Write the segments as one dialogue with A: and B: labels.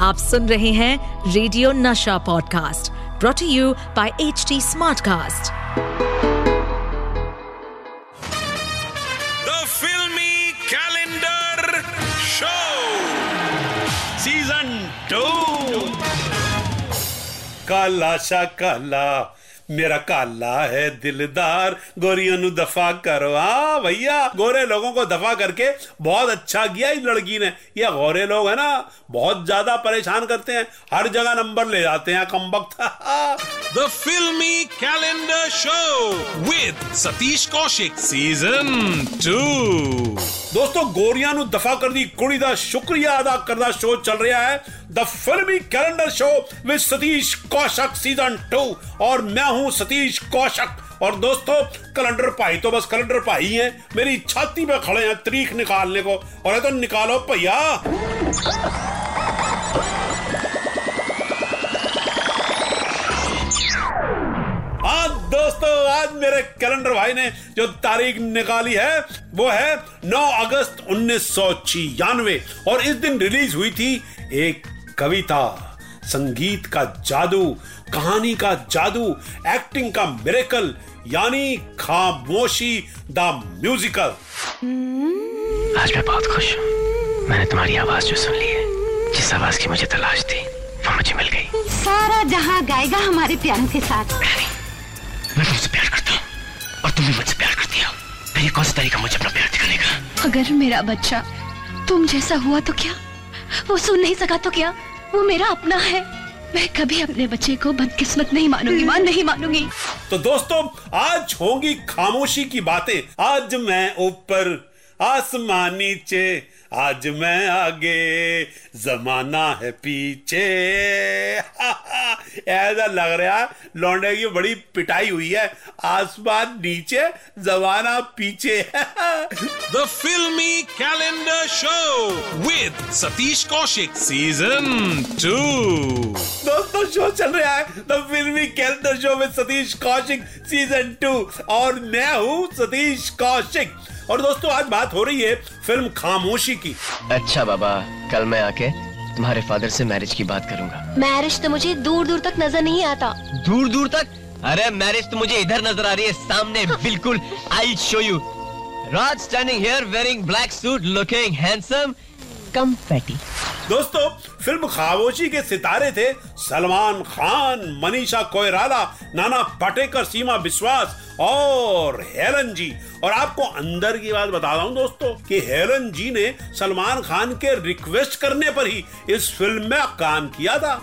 A: आप सुन रहे हैं radio Nasha podcast brought you by H T Smartcast
B: the filmy calendar show season two
C: काला सा काला मेरा काला है दिलदार, गोरियों नु दफ़ा करो हाँ भैया, गोरे लोगों को दफ़ा करके बहुत अच्छा किया इस लड़की ने। ये गोरे लोग है ना, बहुत ज़्यादा परेशान करते हैं। हर जगह नंबर ले जाते हैं, कम वक्त।
B: The filmy calendar show with Satish Kaushik season 2
C: दोस्तों ਨੂੰ दफ़ा कर दी कुड़ी दा शुक्रिया अदा करदा शो चल रहा है। The filmy calendar show with Satish Kaushik season two और मैं हूँ सतीश कौशक। और दोस्तों कैलेंडर भाई तो बस कैलेंडर भाई हैं। मेरी छाती पे खड़े हैं, तारीख निकालने को। और तो निकालो, भैया। आज मेरे कैलेंडर भाई ने जो तारीख निकाली है वो है 9 अगस्त उन्नीस और इस दिन रिलीज़ हुई थी एक कविता संगीत का जादू कहानी का जादू एक्टिंग का मिरेकल यानी खामोशी द म्यूजिकल।
D: आज मैं बहुत खुश हूँ। मैंने तुम्हारी आवाज़ जो सुन ली है जिस आवाज़ की मुझे तलाश थी वो मुझे मिल गई।
E: सारा जहाँ गाएगा हमारे प्यार के साथ।
D: मैं तुमसे प्यार करता तुम भी मुझसे प्यार करती हो फिर ये कौन सा तरीका मुझे अपना प्यार दिखाने का?
E: अगर मेरा बच्चा तुम जैसा हुआ तो क्या? वो सुन नहीं सका तो क्या? वो मेरा अपना है। मैं कभी अपने बच्चे को बदकिस्मत नहीं मानूँगी मान नहीं मानूँगी।
C: तो दोस्तों आज होगी खामोशी की बातें। आज मैं ऊपर आसमान नीचे आज मैं आगे जमाना है पीछे। ऐसा लग रहा है लौंडे की बड़ी पिटाई हुई है आसमान नीचे जमाना पीछे।
B: The filmy calendar show with Satish Kaushik Season 2
C: दोस्तों शो चल रहा है द फिल्मी कैलेंडर शो में सतीश कौशिक सीज़न टू और मैं हूँ सतीश कौशिक। और दोस्तों आज बात हो रही है फ़िल्म खामोशी की।
D: अच्छा बाबा कल मैं आके तुम्हारे फादर से मैरिज की बात करूँगा।
E: मैरिज तो मुझे दूर दूर तक नज़र नहीं आता।
D: दूर दूर तक? अरे मैरिज तो मुझे इधर नज़र आ रही है सामने बिल्कुल I show you Raj standing here wearing black suit looking handsome come fatty
C: दोस्तों, फ़िल्म खामोशी के सितारे थे सलमान खान, मनीषा कोयराला नाना पाटेकर, सीमा विश्वास और हेलन जी। और आपको अंदर की बात बता रहा हूँ दोस्तों कि हेलन जी ने सलमान खान के रिक्वेस्ट करने पर ही इस फ़िल्म में काम किया था।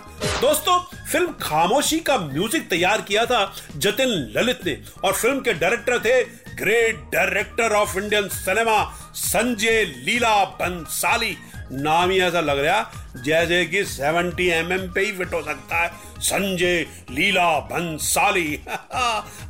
C: दोस्तों, फ़िल्म खामोशी का म्यूज़िक तैयार किया था जतिन ललित ने और फ़िल्म के डायरेक्टर थे great director of Indian cinema Sanjay Leela Bhansali. नाम ही ऐसा लग रहा, जैसे कि 70 एम mm पे ही फिट हो सकता है। Sanjay Leela Bhansali.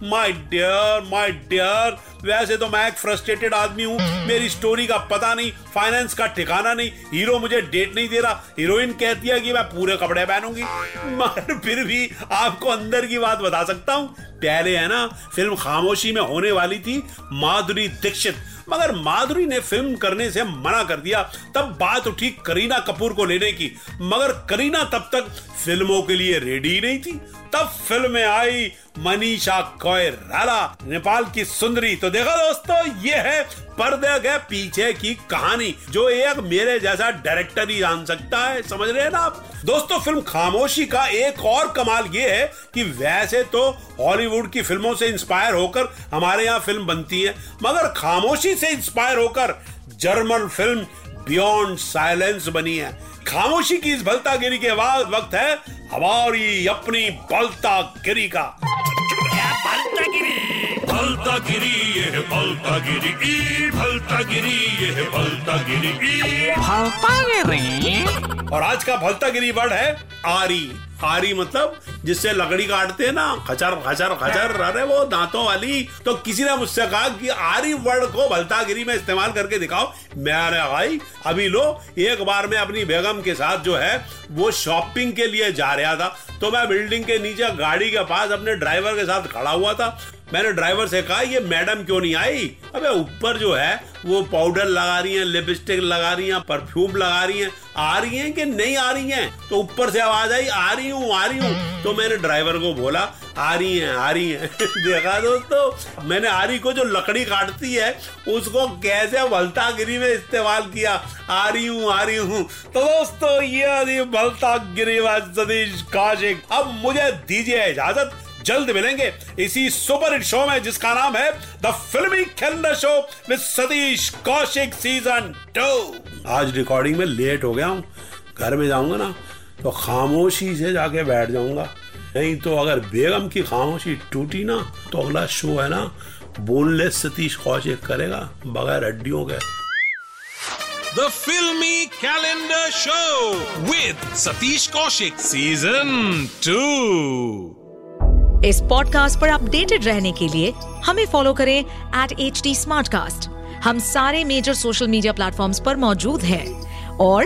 C: My dear my dear वैसे तो मैं एक फ्रस्ट्रेटेड आदमी हूँ। मेरी स्टोरी का पता नहीं फाइनेंस का ठिकाना नहीं। हीरो मुझे डेट नहीं दे रहा। हीरोइन कहती है कि मैं पूरे कपड़े पहनूँगी। मगर फिर भी आपको अंदर की बात बता सकता हूँ। पहले है ना, फ़िल्म खामोशी में होने वाली थी, माधुरी दीक्षित। मगर माधुरी ने फ़िल्म करने से मना कर दिया, तब बात उठी करीना कपूर को लेने की। मगर करीना तब तक फ़िल्मों के लिए रेडी नहीं थी। तब फ़िल्म में आई मनीषा कोयराला नेपाल की सुंदरी। तो देखा दोस्तों, ये है पर्दे के पीछे की कहानी, जो एक मेरे जैसा डायरेक्टर ही जान सकता है। समझ रहे हैं ना आप? दोस्तों, फ़िल्म खामोशी का एक और कमाल ये है कि वैसे तो हॉलीवुड की फ़िल्मों से इंस्पायर होकर हमारे यहाँ फ़िल्म बनती है, मगर खामोशी से इंस्पायर होकर जर्मन फ़िल्म बियॉन्ड साइलेंस बनी है। खामोशी की इस भलतागिरी के बाद वक्त है हमारी अपनी बलता गिरी का
B: भलतागिरी? ये है भलतागिरी ई भलतागिरी ये है भलतागिरी ई।
C: और आज का भलतागिरी वर्ड है आरी। आरी मतलब जिससे लकड़ी काटते हैं ना खचर खचर खचर अरे वो दांतों वाली। तो किसी ने मुझसे कहा कि आरी वर्ड को भलतागिरी में इस्तेमाल करके दिखाओ। मैंने भाई अभी लो एक बार मैं अपनी बेगम के साथ जो है वो शॉपिंग के लिए जा रहा था। तो मैं बिल्डिंग के नीचे गाड़ी के पास अपने ड्राइवर के साथ खड़ा हुआ था। मैंने ड्राइवर से कहा ये मैडम क्यों नहीं आई? अबे ऊपर जो है वो पाउडर लगा रही हैं लिपस्टिक लगा रही हैं परफ्यूम लगा रही हैं। आ रही हैं कि नहीं आ रही हैं? तो ऊपर से आवाज़ आई आ रही हूँ, आ रही हूँ। तो मैंने ड्राइवर को बोला, आ रही हैं, आ रही हैं। देखा दोस्तों, मैंने आरी को जो लकड़ी काटती है, उसको कैसे बलतागिरी में इस्तेमाल किया? आ रही हूँ, आ रही हूँ। तो दोस्तों, ये बलतागिरी सतीश काशिक। अब मुझे दीजिए इजाज़त। जल्द मिलेंगे इसी सुपर हिट शो में, जिसका नाम है the filmy calendar show with Satish Kaushik season two. आज रिकॉर्डिंग में लेट हो गया हूँ। घर में जाऊँगा ना तो खामोशी से जाके बैठ जाऊँगा। नहीं तो अगर बेगम की खामोशी टूटी ना तो अगला शो है ना बोनलेस सतीश कौशिक करेगा बगैर हड्डियों के।
B: The Filmy Calendar Show with Satish Kaushik Season 2.
A: इस पॉडकास्ट पर अपडेटेड रहने के लिए हमें फॉलो करें एट एच डी हम सारे मेजर सोशल मीडिया प्लेटफॉर्म्स पर मौजूद हैं। और